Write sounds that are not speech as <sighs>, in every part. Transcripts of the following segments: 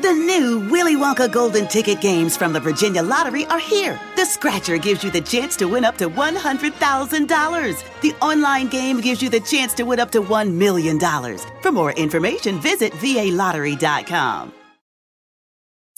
The new Willy Wonka Golden Ticket games from the Virginia Lottery are here. The Scratcher gives you the chance to win up to $100,000. The online game gives you the chance to win up to $1 million. For more information, visit VALottery.com.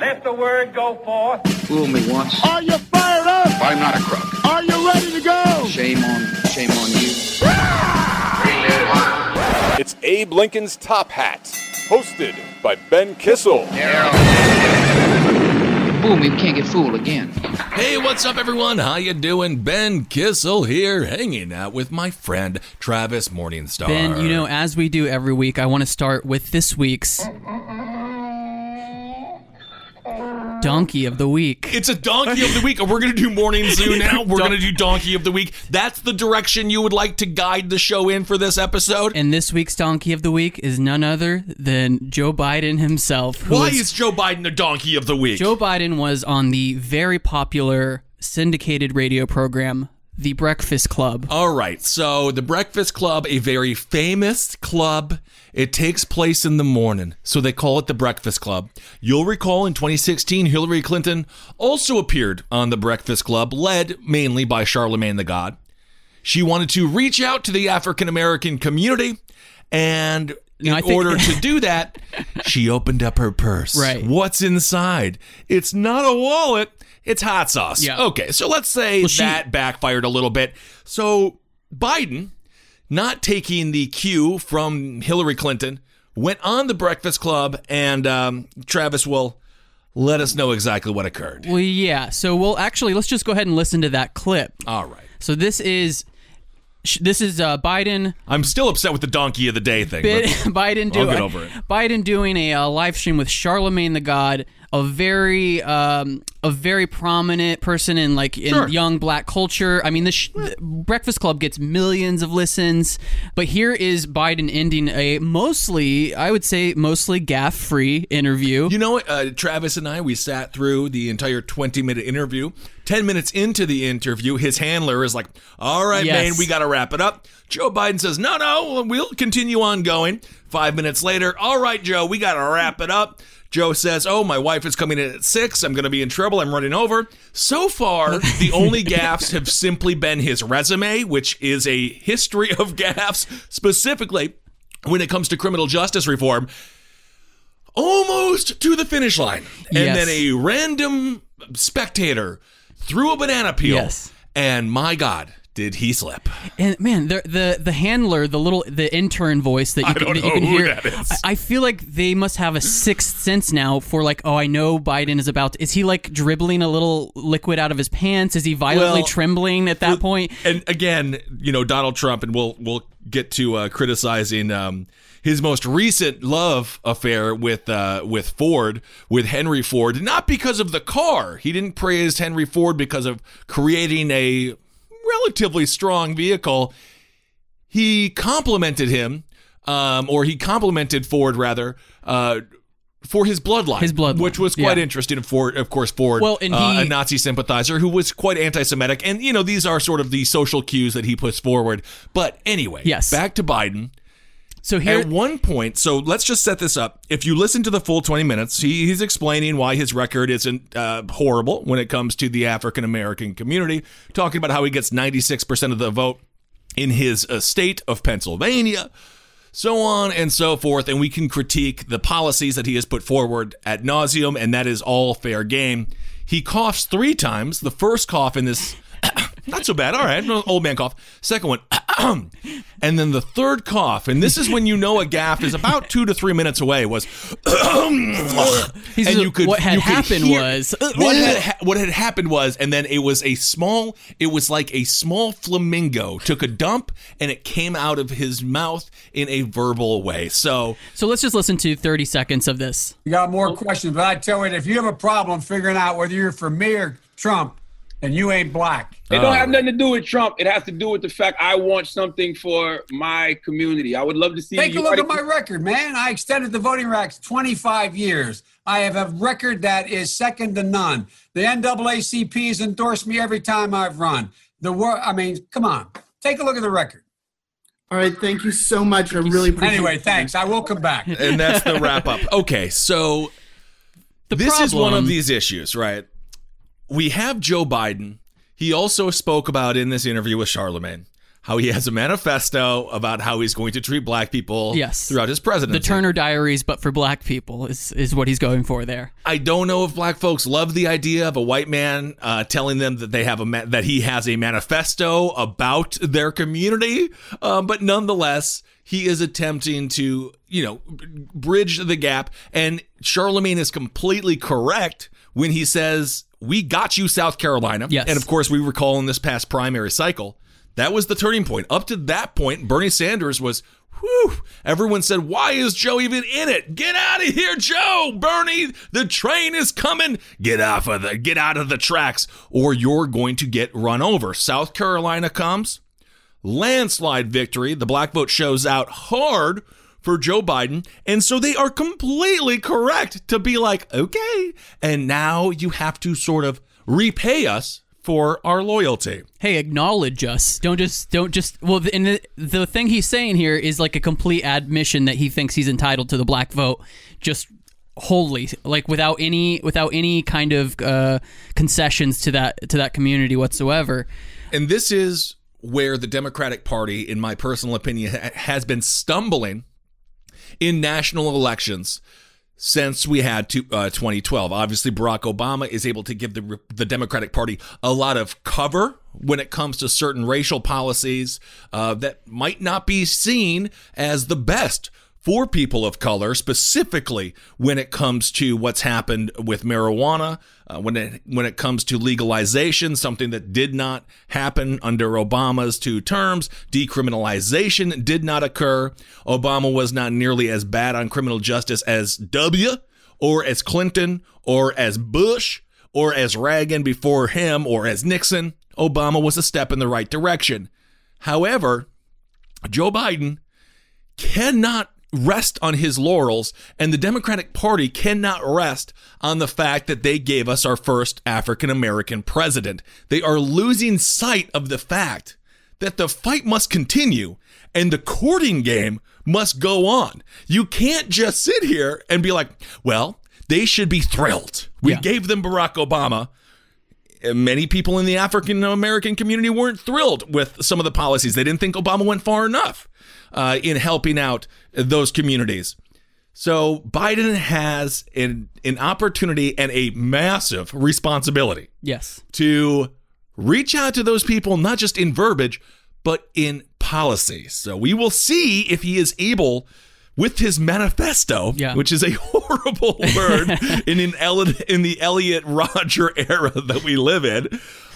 Let the word go forth. Fool me once. Are you fired up? I'm not a crook. Are you ready to go? Shame on, shame on you. It's Abe Lincoln's Top Hat, hosted by Ben Kissel. Fool me, we can't get fooled again. Hey, what's up, everyone? How you doing? Ben Kissel here, hanging out with my friend Travis Morningstar. Ben, you know, as we do every week, I want to start with this week's Donkey of the Week. It's a donkey of the week. We're going to do morning zoo <laughs> now. We're going to do donkey of the week. That's the direction you would like to guide the show in for this episode. And this week's Donkey of the Week is none other than Joe Biden himself. Why is- is Joe Biden the donkey of the week? Joe Biden was on the very popular syndicated radio program, The Breakfast Club. All right. So, the Breakfast Club, a very famous club. It takes place in the morning. So, they call it the Breakfast Club. You'll recall in 2016, Hillary Clinton also appeared on the Breakfast Club, led mainly by Charlemagne the God. She wanted to reach out to the African American community. And in order to <laughs> do that, she opened up her purse. Right. What's inside? It's not a wallet. It's hot sauce. Yeah. Okay, so let's say she- that backfired a little bit. So Biden, not taking the cue from Hillary Clinton, went on the Breakfast Club, and um, Travis will let us know exactly what occurred. Well, yeah. So, we'll actually, let's just go ahead and listen to that clip. All right. So, this is. This is uh, Biden I'm still upset with the donkey of the day thing. But <laughs> Biden I'll doing get over it. Biden doing a uh, live stream with Charlemagne the God, a very um, a very prominent person in like in Sure. young black culture. I mean, the, sh- the Breakfast Club gets millions of listens, but here is Biden ending a mostly, I would say, mostly gaff free interview. You know what? Uh, Travis and I, we sat through the entire 20 minute interview. 10 minutes into the interview, his handler is like, All right, Yes. man, we got to wrap it up. Joe Biden says, No, no, we'll continue on going. Five minutes later, All right, Joe, we got to wrap it up. Joe says, Oh, my wife is coming in at six. I'm going to be in trouble. I'm running over. So far, the <laughs> only gaffes have simply been his resume, which is a history of gaffes, specifically when it comes to criminal justice reform almost to the finish line. And Yes. then a random spectator threw a banana peel. Yes. And my God, did he slip? And man, the the the handler, the little the intern voice that you can, that you can who hear. that is. I, I feel like they must have a sixth sense now for like, oh, I know Biden is about. To, is he like dribbling a little liquid out of his pants? Is he violently Well, trembling at that point? And again, you know, Donald Trump, and we'll we'll get to uh, criticizing um, his most recent love affair with uh, with Ford, with Henry Ford, not because of the car. He didn't praise Henry Ford because of creating a relatively strong vehicle. He complimented him, um, or he complimented Ford rather. Uh, for his bloodline, His bloodline, which was quite yeah. interesting. For of course, Ford, Well, and uh, he- a Nazi sympathizer who was quite anti-Semitic, and you know these are sort of the social cues that he puts forward. But anyway, Yes. back to Biden. So here, At one point, so let's just set this up. If you listen to the full 20 minutes, he, he's explaining why his record isn't uh, horrible when it comes to the African American community, talking about how he gets 96% of the vote in his uh, state of Pennsylvania, so on and so forth. And we can critique the policies that he has put forward at nauseum, and that is all fair game. He coughs three times. The first cough in this, <coughs> not so bad. All right, old man cough. Second one, <coughs> <clears throat> and then the third cough, and this is when you know a gaff is about two to three minutes away. Was <clears throat> and you could what had you could happened hear- was <clears throat> what had ha- what had happened was, and then it was a small. It was like a small flamingo took a dump, and it came out of his mouth in a verbal way. So So let's just listen to 30 seconds of this. You got more questions, but I tell you, if you have a problem figuring out whether you're for me or Trump, then you ain't black. It don't have nothing to do with Trump. It has to do with the fact I want something for my community. I would love to see. Take a look already- at my record, man. I extended the voting rights 25 years. I have a record that is second to none. The NAACP has endorsed me every time I've run. The war, I mean, come on. Take a look at the record. All right, thank you so much. I really appreciate it. Anyway, thanks. I will come back. and that's the wrap up. Okay, so the this is one of these issues, right? We have Joe Biden. He also spoke about in this interview with Charlemagne how he has a manifesto about how he's going to treat black people Yes. throughout his presidency. The. Turner Diaries, but for black people, is, is what he's going for there. I don't know if black folks love the idea of a white man uh, telling them that they have a ma- that he has a manifesto about their community, um, but nonetheless, he is attempting to you know bridge the gap. And Charlemagne is completely correct when he says, "We got you, South Carolina." Yes. and of course, we recall in this past primary cycle that was the turning point. Up to that point, Bernie Sanders was. Whew. Everyone said, Why is Joe even in it? Get out of here, Joe! Bernie, the train is coming. Get off of the get out of the tracks, or you're going to get run over. South Carolina comes. Landslide victory. The black vote shows out hard for Joe Biden. And so they are completely correct to be like, okay, and now you have to sort of repay us for our loyalty. Hey, acknowledge us. Don't just don't just. Well, and the, the thing he's saying here is like a complete admission that he thinks he's entitled to the black vote, just wholly, like without any without any kind of uh, concessions to that to that community whatsoever. And this is where the Democratic Party, in my personal opinion, ha- has been stumbling in national elections since we had to, uh, 2012. Obviously, Barack Obama is able to give the the Democratic Party a lot of cover when it comes to certain racial policies uh, that might not be seen as the best for people of color, specifically when it comes to what's happened with marijuana, uh, when it when it comes to legalization, something that did not happen under Obama's two terms. Decriminalization did not occur. Obama was not nearly as bad on criminal justice as W, or as Clinton, or as Bush, or as Reagan before him, or as Nixon. Obama was a step in the right direction. However, Joe Biden cannot rest on his laurels, and the Democratic Party cannot rest on the fact that they gave us our first African American president. They are losing sight of the fact that the fight must continue and the courting game must go on. You can't just sit here and be like, well, they should be thrilled. We Yeah. gave them Barack Obama many people in the African American community weren't thrilled with some of the policies. They didn't think Obama went far enough uh, in helping out those communities. So Biden has an, an opportunity and a massive responsibility Yes. to reach out to those people, not just in verbiage, but in policy. So we will see if he is able. With his manifesto, Yeah. which is a <laughs> horrible word <laughs> in an El- in the Elliot Rodger <laughs> era that we live in,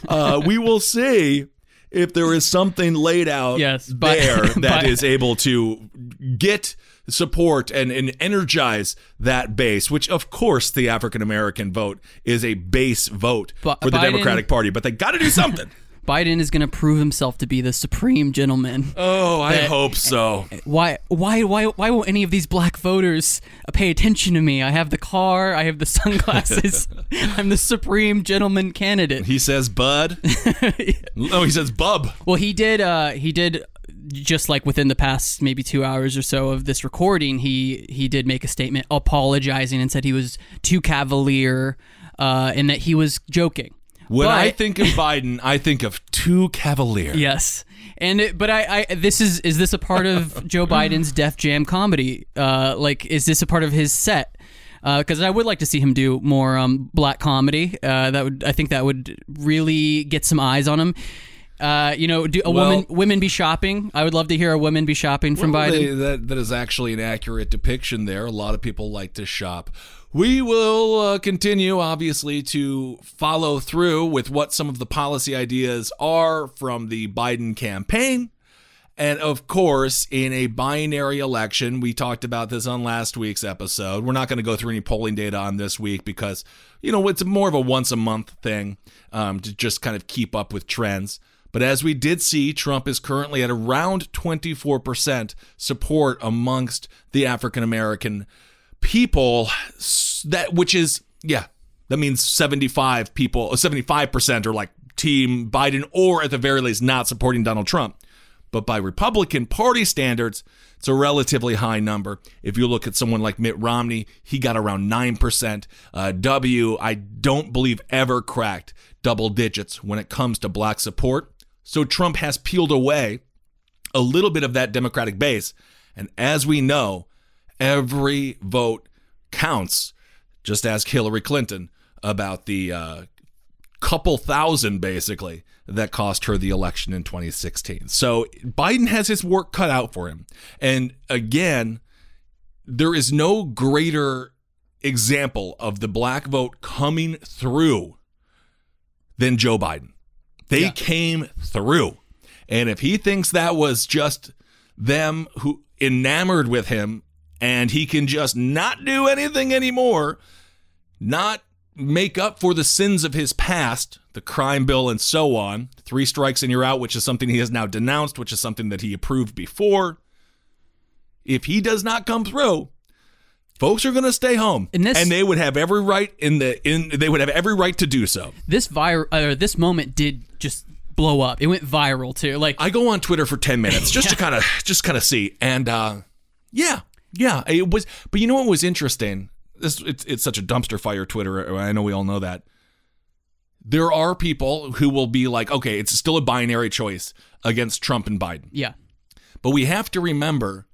uh, we will see if there is something laid out Yes, but- there that is but- able to get support and, and energize that base, which of course the African American vote is a base vote But for the Biden- Democratic Party, but they got to do something. Biden is going to prove himself to be the supreme gentleman. oh, I That- hope so. Why, why, why, why won't any of these black voters pay attention to me? I have the car, I have the sunglasses. <laughs> I'm the supreme gentleman candidate. He says bud. <laughs> no, he says bub. Well, he did. Uh, he did. Just like within the past maybe two hours or so of this recording, he he did make a statement apologizing and said he was too cavalier uh, and that he was joking. When I think of <laughs> Biden, I think of too cavalier. Yes, and it, but I, I this is is this a part of Joe Biden's Def Jam comedy? Uh, like, is this a part of his set? Because I would like to see him do more um, black comedy. Uh, that would I think that would really get some eyes on him. Uh, you know, do a Well- woman women be shopping? I would love to hear a woman be shopping from Well, Biden. they- that that is actually an accurate depiction there. A lot of people like to shop. We will uh, continue, obviously, to follow through with what some of the policy ideas are from the Biden campaign. And of course, in a binary election, we talked about this on last week's episode. We're not going to go through any polling data on this week because, you know, it's more of a once a month thing um, to just kind of keep up with trends. But as we did see, Trump is currently at around 24% support amongst the African American people that which is yeah that means 75 people 75% are like team biden or at the very least not supporting donald trump. But by republican party standards it's a relatively high number. If you look at someone like mitt romney he got around 9% uh, w i don't believe ever cracked double digits when it comes to black support. So trump has peeled away a little bit of that Democratic base. And as we know, every vote counts, just ask Hillary Clinton about the uh, couple thousand, basically, that cost her the election in 2016. So Biden has his work cut out for him. And again, there is no greater example of the black vote coming through than Joe Biden. They came through. And if he thinks that was just them who enamored with him and he can just not do anything anymore, not make up for the sins of his past, the crime bill and so on, three strikes and you're out, which is something he has now denounced, which is something that he approved before. If he does not come through, folks are going to stay home And this- and they would have every right in the in they would have every right to do so. this vir- uh, this moment did just blow up. It went viral too. Like I go on Twitter for 10 minutes just to <laughs> kind of just kind of see and uh yeah, yeah, it was but you know what was interesting? This it's it's such a dumpster fire Twitter. I know we all know that. There are people who will be like, "Okay, it's still a binary choice against Trump and Biden." yeah, But we have to remember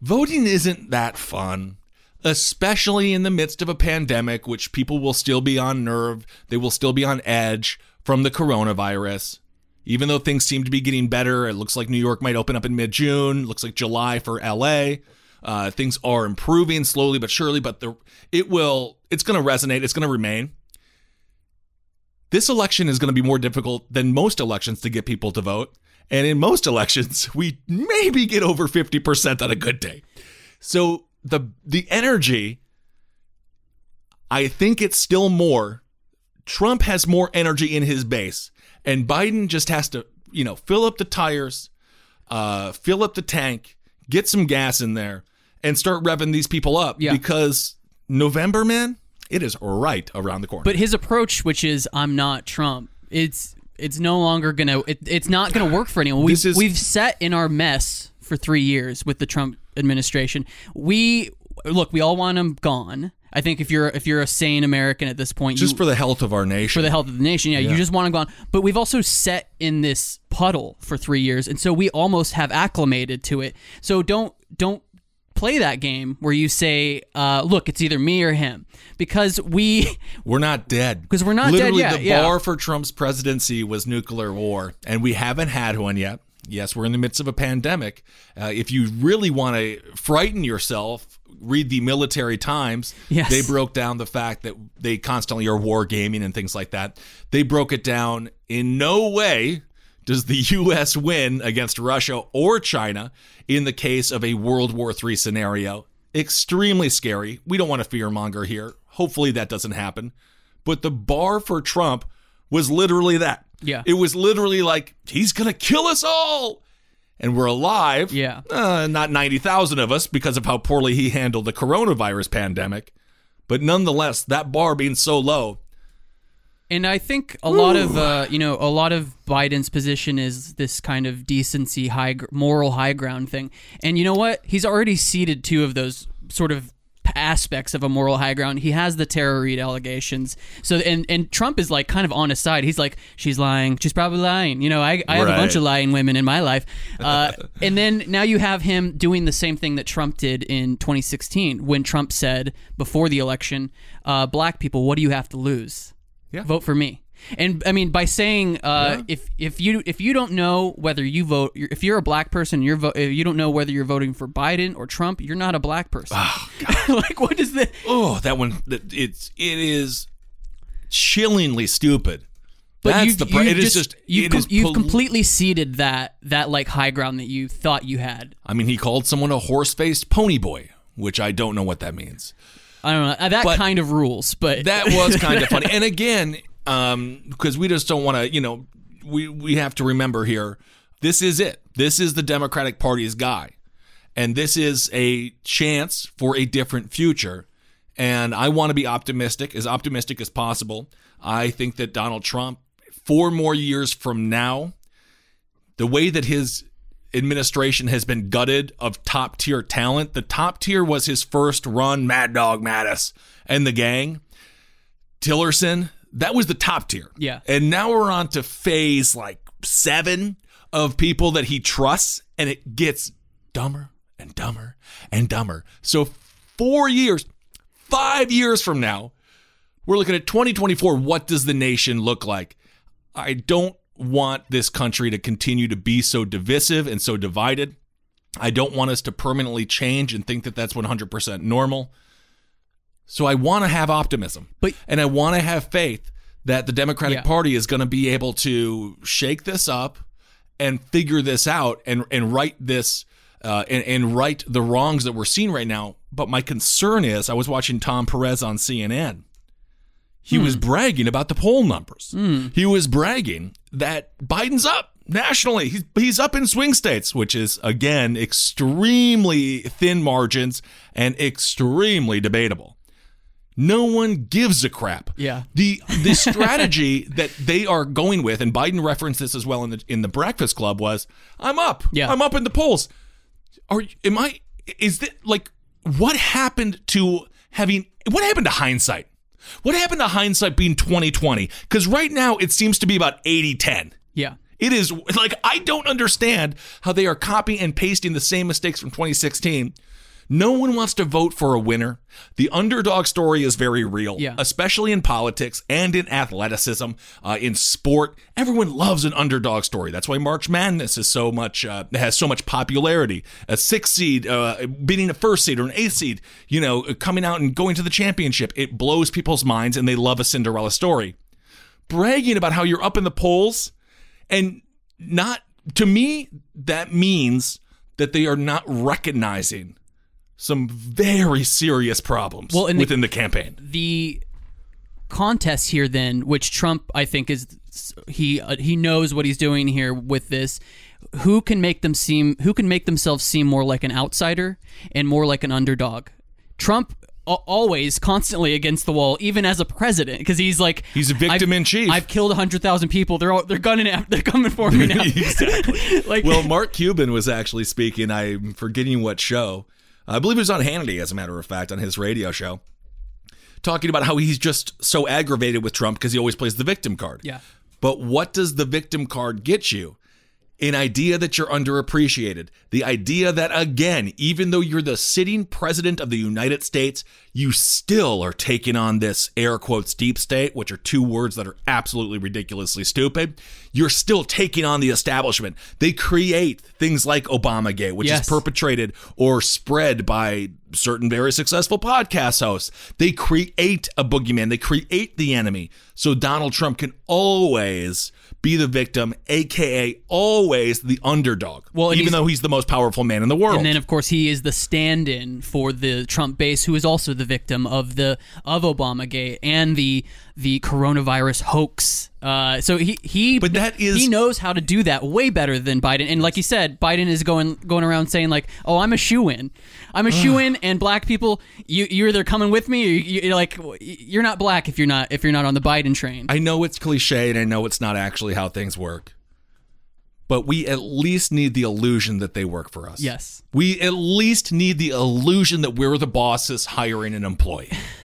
voting isn't that fun, especially in the midst of a pandemic, which people will still be on nerve. They will still be on edge from the coronavirus. Even though things seem to be getting better, it looks like New York might open up in mid June, looks like July for LA. Uh, things are improving slowly but surely, but the it will it's going to resonate. It's going to remain. This election is going to be more difficult than most elections to get people to vote. And in most <laughs> elections, we maybe get over 50% on a good day. So the the energy, I think it's still more. Trump has more energy in his base, and Biden just has to, you know, fill up the tires, uh, fill up the tank, get some gas in there, and start revving these people up. Yeah. Because November, man, it is right around the corner. but his approach, which is I'm not Trump, it's it's no longer gonna it, it's not gonna work for anyone. We've is- we've sat in our mess for three years with the Trump administration. We look, we all want him gone. I think if you're if you're a sane American at this point, just you, for the health of our nation. for the health of the nation. Yeah, Yeah. you just want to go on. But we've also set in this puddle for three years, and so we almost have acclimated to it. So don't don't play that game where you say, uh, "Look, it's either me or him," because we <laughs> We're not dead. Because we're not dead Literally, yet, the yeah. bar for Trump's presidency was nuclear war, and we haven't had one yet. Yes, we're in the midst of a pandemic. Uh, if you really want to frighten yourself, read the Military Times. Yes. They broke down the fact that they constantly are war gaming and things like that. They broke it down in no way does the <laughs> U.S. win against Russia or China in the case of a World War III scenario. Extremely scary. We don't want to fearmonger here. Hopefully that doesn't happen. But the bar for Trump was literally that. Yeah. It was literally like, he's going to kill us all. And we're alive. Yeah. Uh, not 90,000 of us because of how poorly he handled the coronavirus pandemic. But nonetheless, that bar being so low, And I think a lot of uh, you know a lot of Biden's position is this kind of decency, high moral high ground thing. And you know what? He's already ceded two of those sort of aspects of a moral high ground. He has the Tara Reade allegations. So and and Trump is like kind of on his side. He's like she's lying. She's probably lying. You know, I I have a bunch of lying women in my life. <laughs> Uh, and then now you have him doing the same thing that Trump did in 2016 when Trump said before the election, uh, black people, what do you have to lose? Yeah. Vote for me. And I mean, by saying uh, if if you if you don't know whether you vote, if you're a black person, you're vo- if you don't know whether you're voting for Biden or Trump, you're not a black person. <laughs> like, what is the? Oh, that one. It's it is chillingly stupid. But That's you've, the. You've it is just, just. you've, com- you've pol- completely ceded that that like high ground that you thought you had. I mean, he called someone a horse-faced pony boy, which I don't know what that means. I don't know uh, that But kind of rules, but That was kind of <laughs> funny. And again, um, because we just don't want to, you know, we we have to remember here, this is it. This is the Democratic Party's guy, and this is a chance for a different future. And I want to be optimistic, as optimistic as possible. I think that Donald Trump, four more years from now, the way that his administration has been gutted of top tier talent, the top tier was his first run, Mad Dog Mattis and the gang. Tillerson, that was the top tier. Yeah. And now we're on to phase like seven of people that he trusts, and it gets dumber and dumber and dumber. So, four years, five years from now, we're looking at 2024. What does the nation look like? I don't want this country to continue to be so divisive and so divided. I don't want us to permanently change and think that that's 100% normal. So I want to have optimism. But- and I want to have faith that the Democratic Yeah. Party is going to be able to shake this up and figure this out and and right this uh, and, and right the wrongs that we're seeing right now. But my concern is I was watching Tom Perez on CNN. He was bragging about the poll numbers. He was bragging that Biden's up nationally. He's he's up in swing states, which is again extremely thin margins and extremely debatable. No one gives a crap. Yeah. The the strategy <laughs> that they are going with, and Biden referenced this as well in the in the Breakfast Club, was I'm up. Yeah. I'm up in the polls. Are am I? Is that like what happened to having? What happened to hindsight? What happened to hindsight being 2020? Because right now it seems to be about 80-10. yeah. It is like I don't understand how they are copying and pasting the same mistakes from 2016. No one wants to vote for a winner. The underdog story is very real, Yeah. especially in politics and in athleticism, uh, in sport. Everyone loves an underdog story. That's why March Madness is so much uh, has so much popularity. A six seed uh, beating a first seed or an eighth seed, you know, coming out and going to the championship. It blows people's minds, and they love a Cinderella story. Bragging about how you're up in the polls and not to me that means that they are not recognizing some very serious problems Well, and the- within the campaign. the contest here then which trump i think is he uh, he knows what he's doing here with this who can make them seem who can make themselves seem more like an outsider and more like an underdog trump always constantly against the wall even as a president because he's like He's a victim in chief. i've killed 100000 people they're all, they're gunning at, they're coming for me <laughs> now exactly. <laughs> like well, Mark Cuban was actually speaking. I'm forgetting what show. Uh, I believe it was on Hannity, as a matter of fact, on his radio show, talking about how he's just so aggravated with Trump because he always plays the victim card. Yeah. But what does the victim card get you? An idea that you're underappreciated. The idea that, again, even though you're the sitting president of the United States, you still are taking on this air quotes deep state, which are two words that are absolutely ridiculously stupid. You're still taking on the establishment. They create things like Obamagate, which Yes. is perpetrated or spread by certain very successful podcast hosts. They create a boogeyman, they create the enemy. So Donald Trump can always be the victim, aka always the underdog. Well, even he's- though he's the most powerful man in the world. And then, of course, he is the stand-in for the Trump base, who is also the victim of the of Obamagate and the the coronavirus hoax. Uh, so he he But that is- he knows how to do that way better than Biden. And like you said, Biden is going going around saying like, "Oh, I'm a shoe in, I'm a shoe in," and black people, you you're either coming with me or you, you're like you're not black if you're not if you're not on the Biden train. I know it's cliche and I know it's not actually how things work. But we at least need the illusion that they work for us. Yes. We at least need the illusion that we're the bosses hiring an employee. <laughs>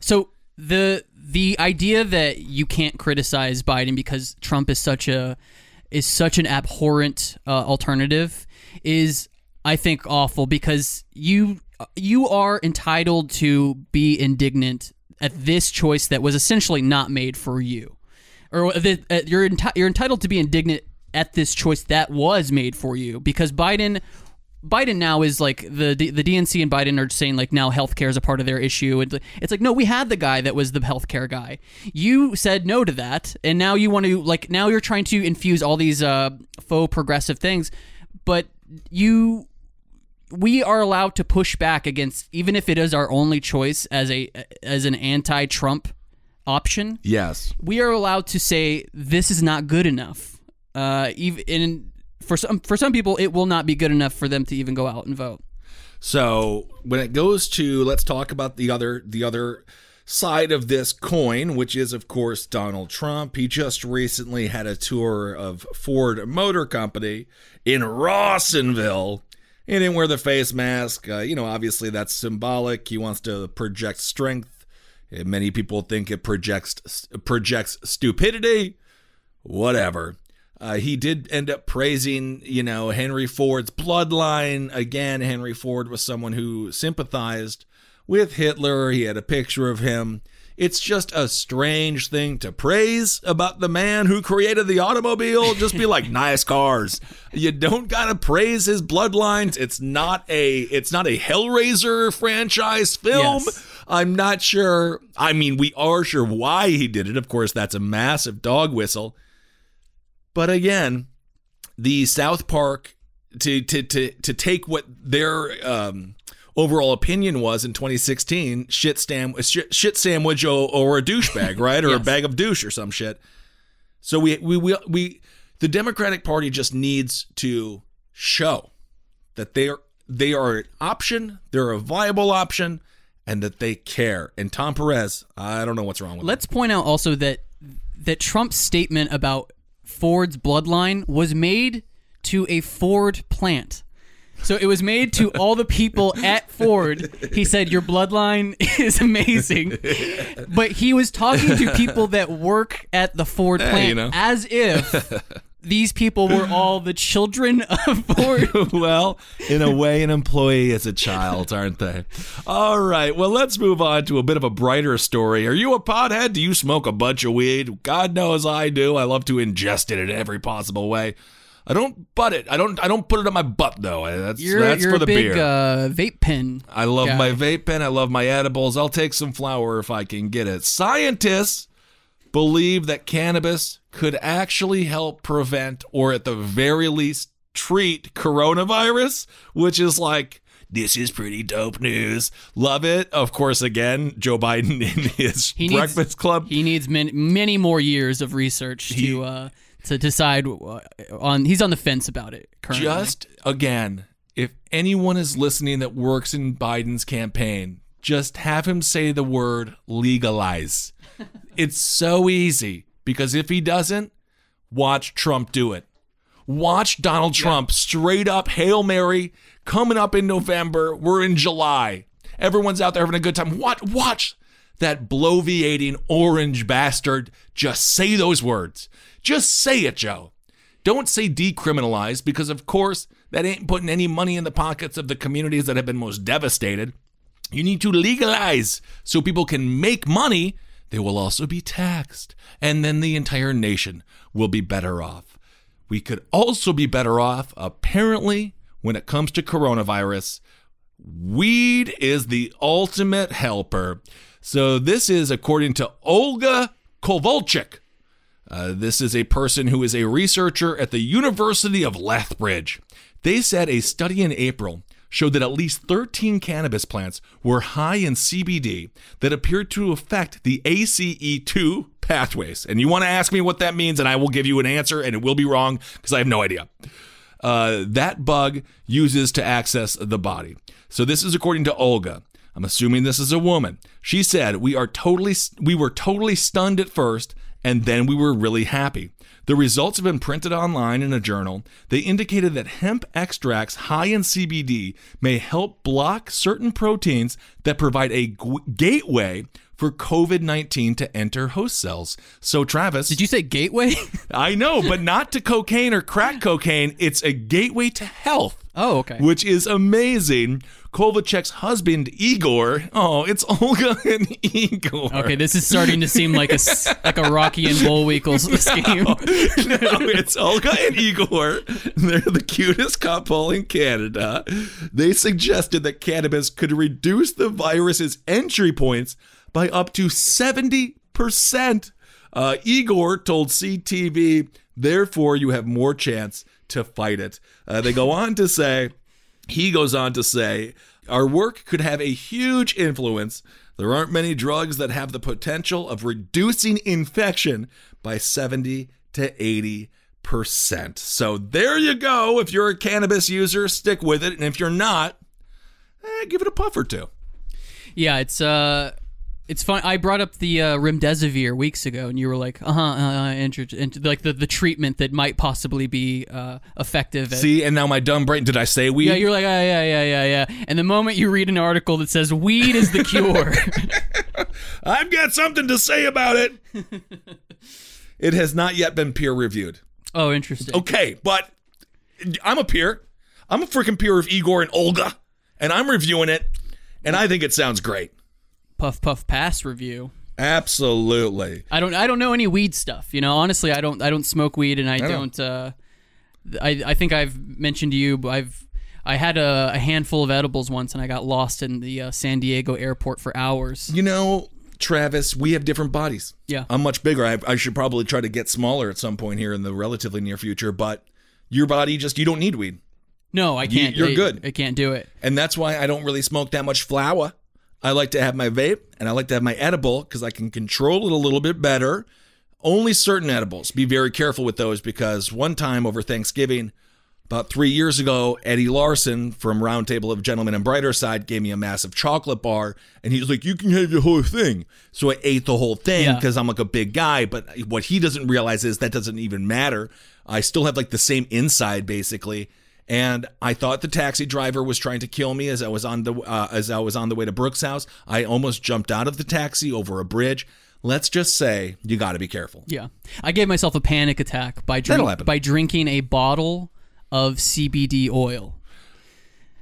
So the the idea that you can't criticize Biden because Trump is such a is such an abhorrent uh, alternative is I think awful because you you are entitled to be indignant at this choice that was essentially not made for you, or that uh, you're enti- you're entitled to be indignant at this choice that was made for you because Biden. Biden now is like the the DNC and Biden are saying like now healthcare is a part of their issue. And it's like no, we had the guy that was the healthcare guy. You said no to that, and now you want to like now you're trying to infuse all these uh, faux progressive things, but you we are allowed to push back against even if it is our only choice as a as an anti-Trump option. Yes. We are allowed to say this is not good enough. Uh even in, for some for some people it will not be good enough for them to even go out and vote. So, when it goes to let's talk about the other the other side of this coin, which is of course Donald Trump. He just recently had a tour of Ford Motor Company in Rawsonville he didn't wear the face mask. Uh, you know, obviously that's symbolic. He wants to project strength. Many people think it projects projects stupidity. Whatever. Uh, he did end up praising, you know, Henry Ford's bloodline. Again, Henry Ford was someone who sympathized with Hitler. He had a picture of him. It's just a strange thing to praise about the man who created the automobile. Just be like <laughs> nice cars. You don't gotta praise his bloodlines. It's not a it's not a Hellraiser franchise film. Yes. I'm not sure. I mean, we are sure why he did it. Of course, that's a massive dog whistle. But again, the South Park to to to to take what their um overall opinion was in 2016 shit, stam- shit, shit sandwich or, or, a douchebag, right? Or <laughs> yes. a bag of douche or some shit. So we, we, we, we, the Democratic Party just needs to show that they are, they are an option, they're a viable option, and that they care. And Tom Perez, I don't know what's wrong with Let's him. point out also that that Trump's statement about Ford's bloodline was made to a Ford plant. So it was made to all the people at Ford. He said, Your bloodline <laughs> is amazing. But he was talking to people that work at the Ford plant you know. as if <laughs> these people were <laughs> all the children of Ford. <laughs> well, in a way, an employee is a child, aren't they? All right. Well, let's move on to a bit of a brighter story. Are you a pothead? Do you smoke a bunch of weed? God knows I do. I love to ingest it in every possible way. I don't butt it. I don't. I don't put it on my butt though. That's you're, that's you're for the a big, beer. Uh, vape pen. I love guy. my vape pen. I love my edibles. I'll take some flour if I can get it. Scientists believe that cannabis could actually help prevent, or at the very least, treat coronavirus, which is like this is pretty dope news. Love it. Of course, again, Joe Biden <laughs> in his he Breakfast needs, Club. He needs many, many more years of research he, to uh, to decide on. He's on the fence about it currently. Just again, if anyone is listening that works in Biden's campaign, just have him say the word legalize. It's so easy because if he doesn't, watch Trump do it. Watch Donald Trump yeah. straight up Hail Mary coming up in November. We're in July. Everyone's out there having a good time. Watch, watch that bloviating orange bastard just say those words. Just say it, Joe. Don't say decriminalize because, of course, that ain't putting any money in the pockets of the communities that have been most devastated. You need to legalize so people can make money. They will also be taxed. And then the entire nation will be better off. We could also be better off, apparently, when it comes to coronavirus. Weed is the ultimate helper. So this is according to Olga Kovalchuk. Uh, this is a person who is a researcher at the University of Lethbridge. They said a study in April showed that at least 13 cannabis plants were high in CBD that appeared to affect the ACE2 pathways. And you want to ask me what that means, and I will give you an answer, and it will be wrong because I have no idea. Uh, that bug uses to access the body. So this is according to Olga. I'm assuming this is a woman. She said, "We are totally we were totally stunned at first and then we were really happy. The results have been printed online in a journal. They indicated that hemp extracts high in CBD may help block certain proteins that provide a g- gateway for COVID 19 to enter host cells. So, Travis. Did you say gateway? <laughs> I know, but not to cocaine or crack cocaine. It's a gateway to health. Oh, okay. Which is amazing. Kovalchuk's husband, Igor. Oh, it's <laughs> Olga and Igor. Okay, this is starting to seem like a <laughs> like a Rocky and Bullwinkle <laughs> scheme. no, it's Olga and Igor. They're the cutest couple in Canada. They suggested that cannabis could reduce the virus's entry points by up to 70%. Uh, Igor told CTV, therefore, you have more chance to fight it. Uh, they go on to say, he goes on to say, our work could have a huge influence. There aren't many drugs that have the potential of reducing infection by 70 to 80 percent. So there you go. If you're a cannabis user, stick with it, and if you're not, eh, give it a puff or two. Yeah, it's uh, it's fun. I brought up the uh, remdesivir weeks ago, and you were like, uh huh, uh, inter- inter- like the, the treatment that might possibly be uh, effective. At- See, and now my dumb brain. Did I say weed? yeah, you're like, ah, yeah, yeah, yeah, yeah. And the moment you read an article that says weed is the cure, <laughs> I've got something to say about it. it has not yet been peer reviewed. oh, interesting. Okay, but I'm a peer. I'm a freaking peer of Igor and Olga, and I'm reviewing it, and I think it sounds great. Puff puff pass review. Absolutely. I don't I don't know any weed stuff. You know, honestly, I don't I don't smoke weed, and I, know. don't. Uh, I I think I've mentioned to you. but I've I had a, a handful of edibles once, and I got lost in the uh, San Diego airport for hours. You know, Travis, we have different bodies. Yeah. I'm much bigger. I, I should probably try to get smaller at some point here in the relatively near future, but your body just, you don't need weed. No, I can't. you're I- good. I can't do it. And that's why I don't really smoke that much flower. I like to have my vape and I like to have my edible because I can control it a little bit better. Only certain edibles. Be very careful with those because one time over Thanksgiving, about three years ago, Eddie Larson from Roundtable of Gentlemen and Brighter Side gave me a massive chocolate bar, and he was like, "You can have the whole thing." So I ate the whole thing Yeah. because I'm like a big guy. But what he doesn't realize is that doesn't even matter. I still have like the same inside basically. And I thought the taxi driver was trying to kill me as I was on the uh, as I was on the way to Brooks' house. I almost jumped out of the taxi over a bridge. Let's just say you got to be careful. Yeah, I gave myself a panic attack by drink, by drinking a bottle of CBD oil.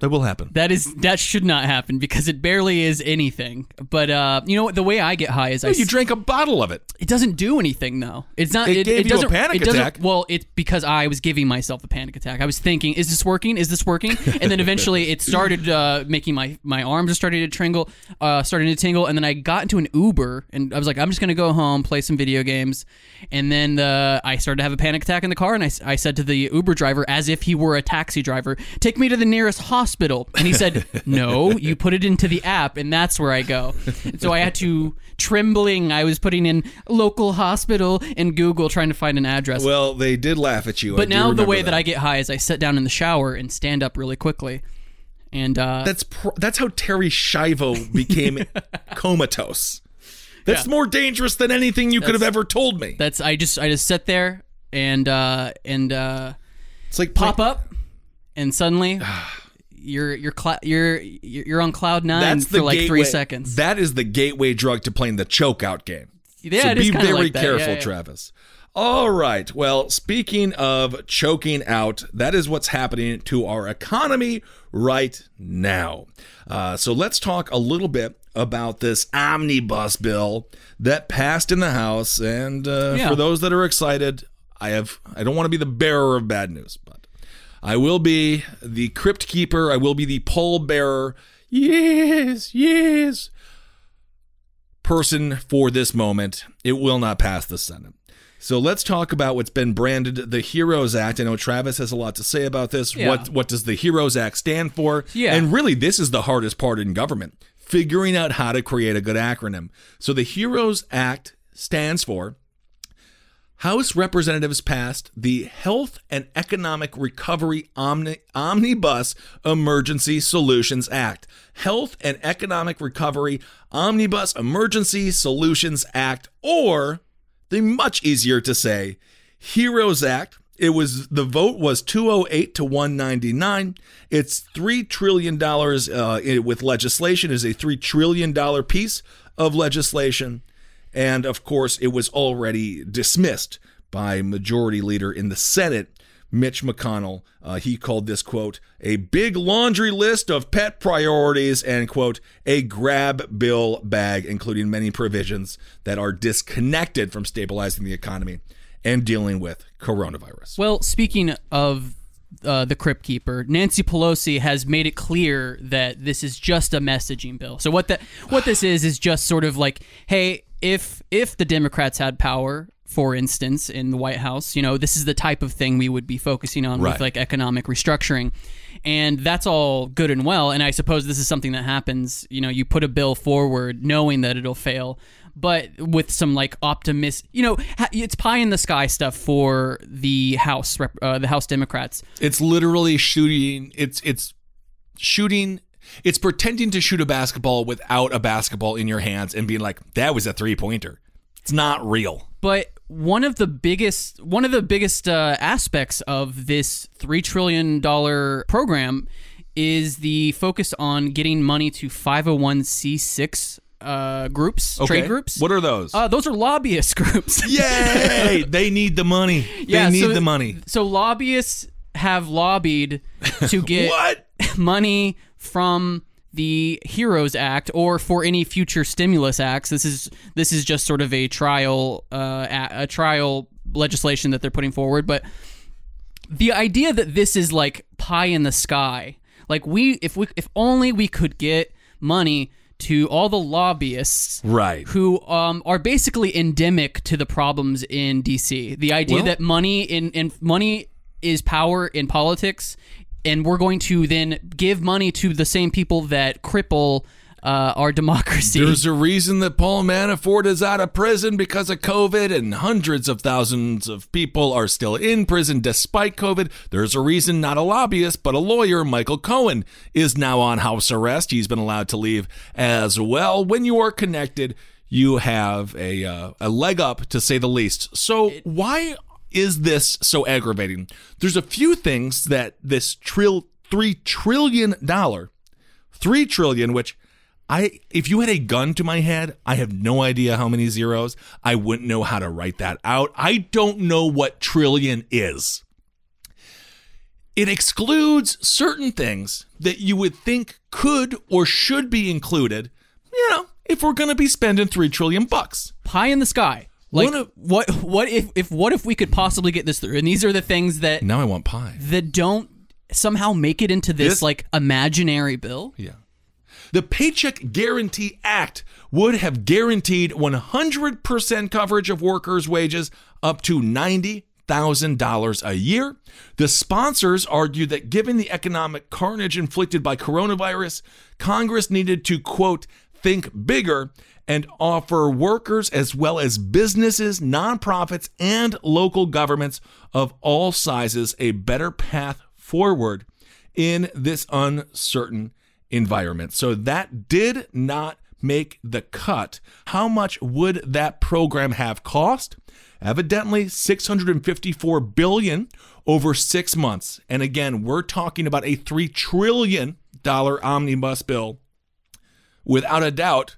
That will happen. That is that should not happen because it barely is anything. But uh, you know what? The way I get high is I you drank a bottle of it. It doesn't do anything though. It's not. It It, gave you a doesn't. panic it attack. Well, it's because I was giving myself a panic attack. I was thinking, "Is this working? Is this working?" <laughs> And then eventually, it started uh, making my my arms are starting to tingle, uh, starting to tingle. And then I got into an Uber, and I was like, "I'm just gonna go home, play some video games." And then the, I started to have a panic attack in the car, and I, I said to the Uber driver, as if he were a taxi driver, "Take me to the nearest hospital." And he said, "No, you put it into the app, and that's where I go." And so I had to trembling. I was putting in local hospital in Google trying to find an address. Well, they did laugh at you. I but now the way that. I get high is I sit down in the shower and stand up really quickly. And uh, That's pr- that's how Terri Schiavo became <laughs> comatose. That's Yeah. more dangerous than anything you could have ever told me. that's I just I just sit there and uh, and uh, It's like pop up, and suddenly <sighs> <sighs> <sighs> you're you're cla- you're you're on cloud nine That's for like gateway. three seconds. That is the gateway drug to playing the choke out game. Yeah, so be very like careful, Yeah, yeah. Travis. All right. Well, speaking of choking out, that is what's happening to our economy right now. Uh, so let's talk a little bit about this omnibus bill that passed in the House. And uh, Yeah. for those that are excited, I have I don't want to be the bearer of bad news, but I will be the crypt keeper. I will be the pole bearer. Yes, yes. person for this moment. It will not pass the Senate. So let's talk about what's been branded the Heroes Act. I know Travis has a lot to say about this. Yeah. What what does the Heroes Act stand for? Yeah. And really this is the hardest part in government, figuring out how to create a good acronym. So the Heroes Act stands for House Representatives passed the Health and Economic Recovery Omni- Omnibus Emergency Solutions Act. Health and Economic Recovery Omnibus Emergency Solutions Act, or the much easier to say Heroes Act. It was the vote was 208 to 199. It's three trillion dollars uh, with legislation. Is a three trillion dollar piece of legislation. And of course, it was already dismissed by Majority Leader in the Senate, Mitch McConnell. Uh, he called this, quote, a big laundry list of pet priorities and, quote, a grab bill bag, including many provisions that are disconnected from stabilizing the economy and dealing with coronavirus. Well, speaking of uh, the Crypt Keeper, Nancy Pelosi has made it clear that this is just a messaging bill. So what that what this is is just sort of like, hey, if if the Democrats had power, for instance, in the White House, you know, this is the type of thing we would be focusing on Right. with like economic restructuring. And that's all good and well. And I suppose this is something that happens, you know, you put a bill forward knowing that it'll fail, but with some like optimist, you know, it's pie in the sky stuff for the House, uh, the House Democrats. It's literally shooting. It's it's shooting. It's pretending to shoot a basketball without a basketball in your hands and being like, "That was a three pointer." It's not real. But one of the biggest one of the biggest uh, aspects of this three trillion dollar program is the focus on getting money to five hundred one c six uh, groups, Okay. trade groups. What are those? Uh, those are lobbyist <laughs> groups. Yay! <laughs> they need the money. Yeah, they need so- the money. So lobbyists have lobbied to <laughs> get What? money from the Heroes Act or for any future stimulus acts. This is this is just sort of a trial uh, a, trial legislation that they're putting forward, but the idea that this is like pie in the sky, like we if we if only we could get money to all the lobbyists Right. who um, are basically endemic to the problems in DC. The idea Well- that money in, in money is power in politics, and we're going to then give money to the same people that cripple uh, our <laughs> democracy. There's a reason that Paul Manafort is out of prison because of COVID, and hundreds of thousands of people are still in prison despite COVID. There's a reason not a lobbyist, but a lawyer, Michael Cohen, is now on house arrest. He's been allowed to leave as well. When you are connected, you have a uh, a leg up to say the least. So why is this so aggravating? There's a few things that this trill three trillion dollar three trillion, which I if you had a gun to my head, I have no idea how many zeros. I wouldn't know how to write that out. I don't know what trillion is. It excludes certain things that you would think could or should be included, you know, if we're going to be spending 3 trillion bucks. pie in the sky. Like One of- what? What if? If what if we could possibly get this through? And these are the things that Now I want pie. that don't somehow make it into this, This- like imaginary bill. Yeah. The Paycheck Guarantee Act would have guaranteed 100% coverage of workers' wages up to $90,000 a year. The sponsors argued that given the economic carnage inflicted by coronavirus, Congress needed to, quote, think bigger and offer workers as well as businesses, nonprofits, and local governments of all sizes a better path forward in this uncertain environment. So that did not make the cut. How much would that program have cost? Evidently 654 billion over 6 months. And again, we're talking about a 3 trillion dollar omnibus bill. Without a doubt,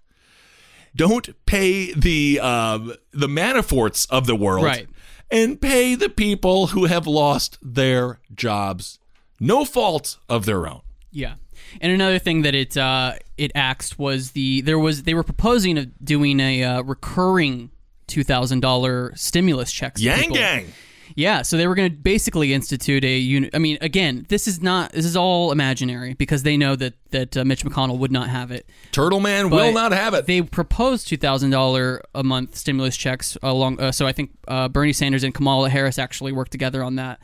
don't pay the um, the Manaforts of the world, Right. And pay the people who have lost their jobs, no fault of their own. Yeah. And another thing that it uh, it axed was the there was they were proposing of doing a uh, recurring two thousand dollar stimulus checks. Yang people. gang. Yeah, so they were going to basically institute a uni- I mean, again, this is not this is all imaginary because they know that that uh, Mitch McConnell would not have it. Turtle Man But will not have it. They proposed two thousand dollar a month stimulus checks along. Uh, so I think uh, Bernie Sanders and Kamala Harris actually worked together on that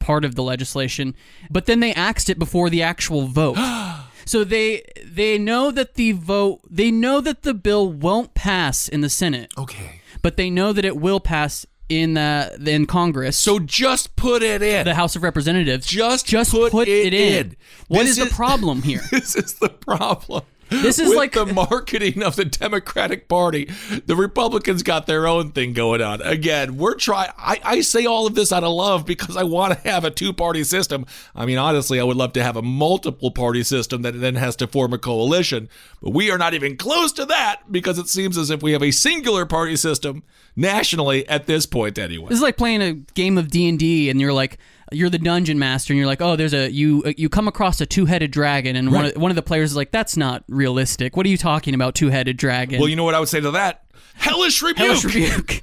part of the legislation. But then they axed it before the actual vote. <gasps> so they they know that the vote they know that the bill won't pass in the Senate. Okay. But they know that it will pass in the in Congress. So just put it in the House of Representatives. Just just put put, it it, in. in. What This is the problem here? <laughs> this is the problem. This is With like- the marketing of the Democratic Party. The Republicans got their own thing going on. Again, we're trying. I, I say all of this out of love because I want to have a two party system. I mean, honestly, I would love to have a multiple party system that then has to form a coalition. But we are not even close to that because it seems as if we have a singular party system nationally at this point, anyway. This is like playing a game of D and D, and you're like, you're the dungeon master, and you're like, oh, there's a you you come across a two headed dragon, and one of, one of the players is like, that's not realistic. What are you talking about, two headed dragon? Well, you know what I would say to that? Hellish rebuke. Hellish rebuke.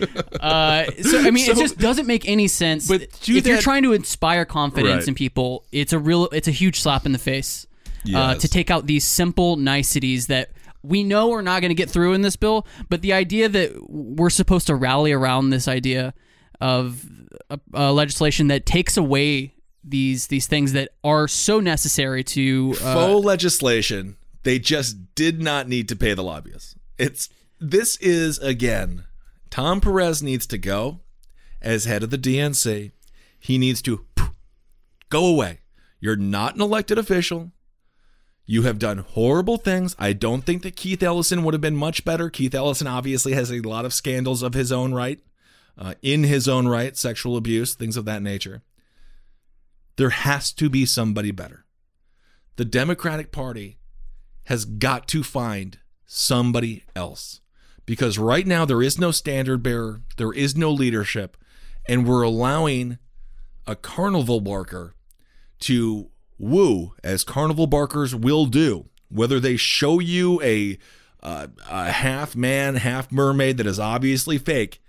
<laughs> uh, so I mean, it just doesn't make any sense. But if you're trying to inspire confidence Right. in people, it's a real, it's a huge slap in the face. Uh, to take out these simple niceties that we know are not going to get through in this bill, but the idea that we're supposed to rally around this idea of uh, uh, legislation that takes away these these things that are so necessary to uh, faux legislation. They just did not need to pay the lobbyists. It's this is again. Tom Perez needs to go as head of the DNC. He needs to go away. You're not an elected official. You have done horrible things. I don't think that Keith Ellison would have been much better. Keith Ellison obviously has a lot of scandals of his own right, uh, in his own right, sexual abuse, things of that nature. There has to be somebody better. The Democratic Party has got to find somebody else because right now there is no standard bearer, there is no leadership, and we're allowing a carnival barker to woo as carnival barkers will do. Whether they show you a uh, a half man, half mermaid that is obviously fake,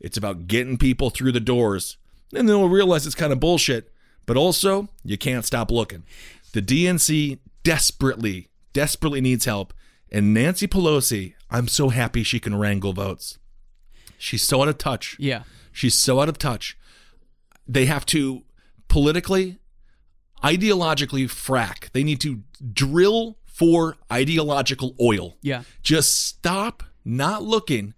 it's about getting people through the doors, and then they'll realize it's kind of bullshit. But also, you can't stop looking. The DNC desperately, desperately needs help, and Nancy Pelosi, I'm so happy she can wrangle votes. She's so out of touch. Yeah. She's so out of touch. They have to politically, ideologically frack. They need to drill for ideological oil. Yeah. Just stop not looking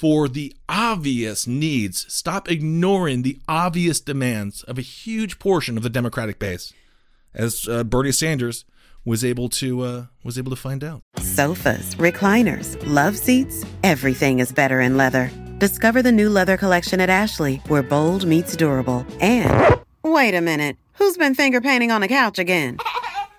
for the obvious needs. Stop ignoring the obvious demands of a huge portion of the Democratic base, as uh, Bernie Sanders was able to uh, was able to find out. Sofas, recliners, love seats, everything is better in leather. Discover the new leather collection at Ashley, where bold meets durable. And wait a minute, who's been finger painting on the couch again?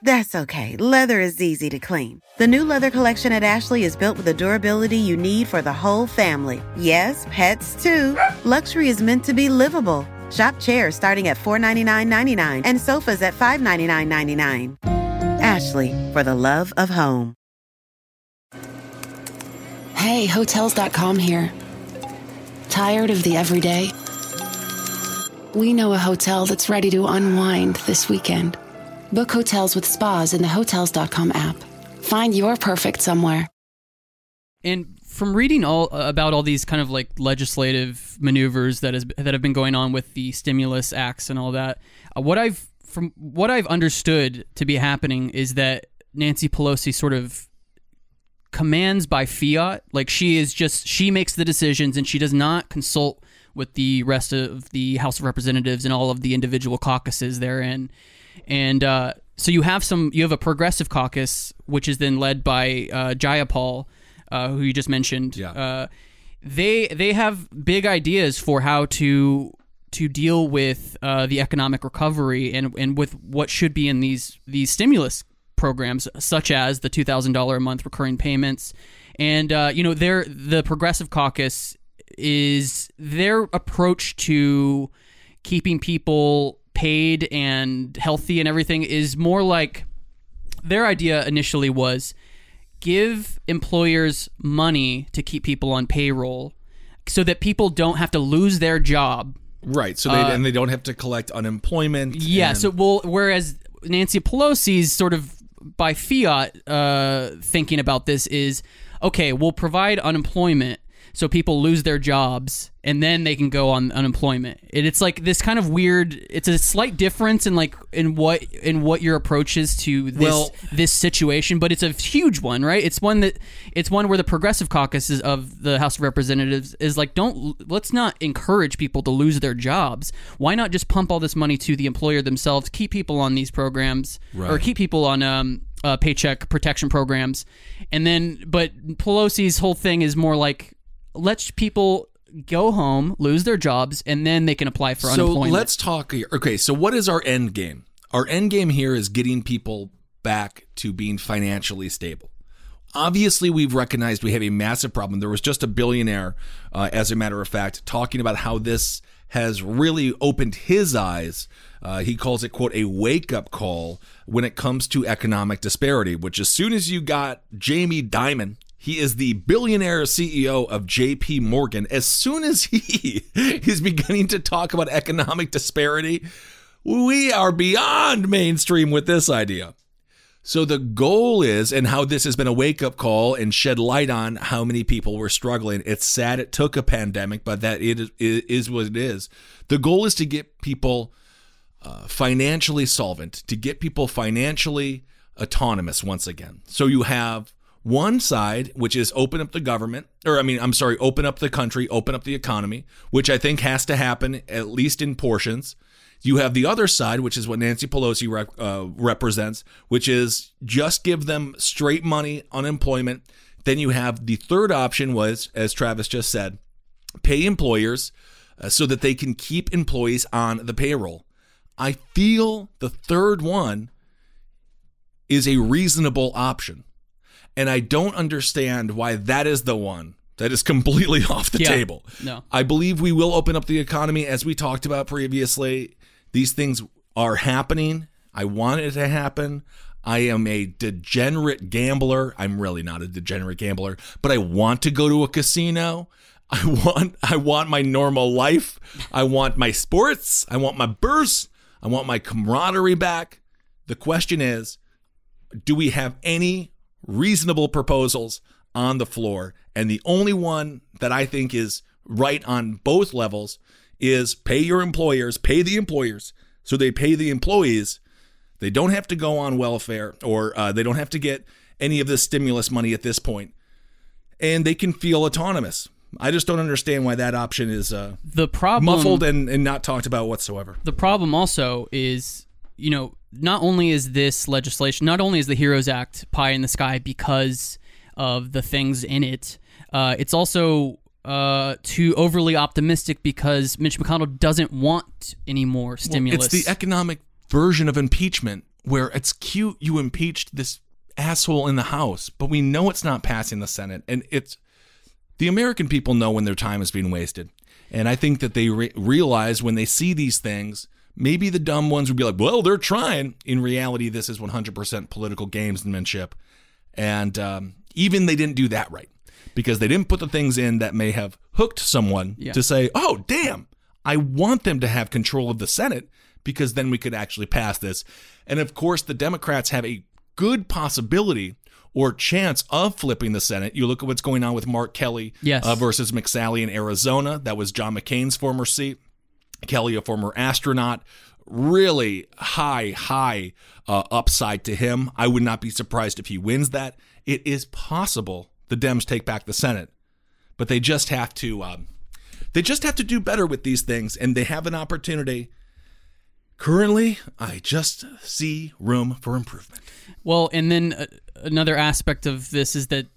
That's okay. Leather is easy to clean. The new leather collection at Ashley is built with the durability you need for the whole family. Yes, pets too. Luxury is meant to be livable. Shop chairs starting at $499.99 and sofas at $599.99. Ashley, for the love of home. Hey, Hotels.com here. Tired of the everyday? We know a hotel that's ready to unwind this weekend. Book hotels with spas in the Hotels.com app. Find your perfect somewhere. And from reading all uh, about all these kind of like legislative maneuvers that has that have been going on with the stimulus acts and all that, uh, what I've from what I've understood to be happening is that Nancy Pelosi sort of commands by fiat. Like she is just she makes the decisions and she does not consult with the rest of the House of Representatives and all of the individual caucuses therein. And uh, so you have some you have a progressive caucus which is then led by uh, Jayapal, uh, who you just mentioned. Yeah. Uh, they they have big ideas for how to to deal with uh, the economic recovery and and with what should be in these these stimulus programs, such as the two thousand dollar a month recurring payments, and uh, you know they're the Progressive Caucus is their approach to keeping people paid and healthy and everything is more like their idea initially was give employers money to keep people on payroll so that people don't have to lose their job Right. So they Uh, and they don't have to collect unemployment. Yeah. and- So well, whereas Nancy Pelosi's sort of by fiat uh, thinking about this is okay. We'll provide unemployment so people lose their jobs and then they can go on unemployment. And it's like this kind of weird. It's a slight difference in like in what in what your approach is to this Well- this situation, but it's a huge one, right? It's one that it's one where the progressive caucus is of the House of Representatives is like, don't let's not encourage people to lose their jobs. Why not just pump all this money to the employer themselves, keep people on these programs, or keep people on um, uh, paycheck protection programs, and then but Pelosi's whole thing is more like let people go home, lose their jobs, and then they can apply for so unemployment. So let's talk here. Okay, so what is our end game? Our end game here is getting people back to being financially stable. Obviously, we've recognized we have a massive problem. There was just a billionaire, uh, as a matter of fact, talking about how this has really opened his eyes. Uh, he calls it, quote, a wake up call when it comes to economic disparity, which as soon as you got Jamie Dimon, he is the billionaire CEO of JP Morgan. As soon as he <laughs> is beginning to talk about economic disparity, we are beyond mainstream with this idea. So the goal is, and how this has been a wake up call and shed light on how many people were struggling. It's sad it took a pandemic, but that it is, what it is. The goal is to get people uh, financially solvent, to get people financially autonomous once again. So you have one side, which is open up the government, or I mean, I'm sorry, open up the country, open up the economy, which I think has to happen at least in portions. You have the other side, which is what Nancy Pelosi rep, uh, represents, which is just give them straight money, unemployment. Then you have the third option was, as Travis just said, pay employers uh, so that they can keep employees on the payroll. I feel the third one is a reasonable option. And I don't understand why that is the one that is completely <laughs> off the Yeah. table. No. I believe we will open up the economy as we talked about previously. These things are happening. I want it to happen. I am a degenerate gambler. I'm really not a degenerate gambler, but I want to go to a casino. <laughs> I want I want my normal life. I want my sports. I want my bursts. I want my camaraderie back. The question is, do we have any reasonable proposals on the floor? And the only one that I think is right on both levels is pay your employers, pay the employers so they pay the employees. They don't have to go on welfare or uh, they don't have to get any of this stimulus money at this point, and they can feel autonomous. I just don't understand why that option is uh, the problem muffled and, and not talked about whatsoever. The problem also is, you know, not only is this legislation, not only is the Heroes Act pie in the sky because of the things in it, uh, it's also uh, too overly optimistic because Mitch McConnell doesn't want any more stimulus. It's the economic version of impeachment where it's cute you impeached this asshole in the House, but we know it's not passing the Senate. And it's the American people know when their time is being wasted. And I think that they re- realize when they see these things, maybe the dumb ones would be like, well, they're trying. In reality, this is 100% political gamesmanship. And um, even they didn't do that right because they didn't put the things in that may have hooked someone Yeah. to say, oh, damn, I want them to have control of the Senate because then we could actually pass this. And of course, the Democrats have a good possibility or chance of flipping the Senate. You look at what's going on with Mark Kelly Yes. uh, versus McSally in Arizona. That was John McCain's former seat. Kelly, a former astronaut, really high, high uh, upside to him. I would not be surprised if he wins that. It is possible the Dems take back the Senate, but they just have to. Um, they just have to do better with these things, and they have an opportunity. Currently, I just see room for improvement. Well, and then uh, another aspect of this is that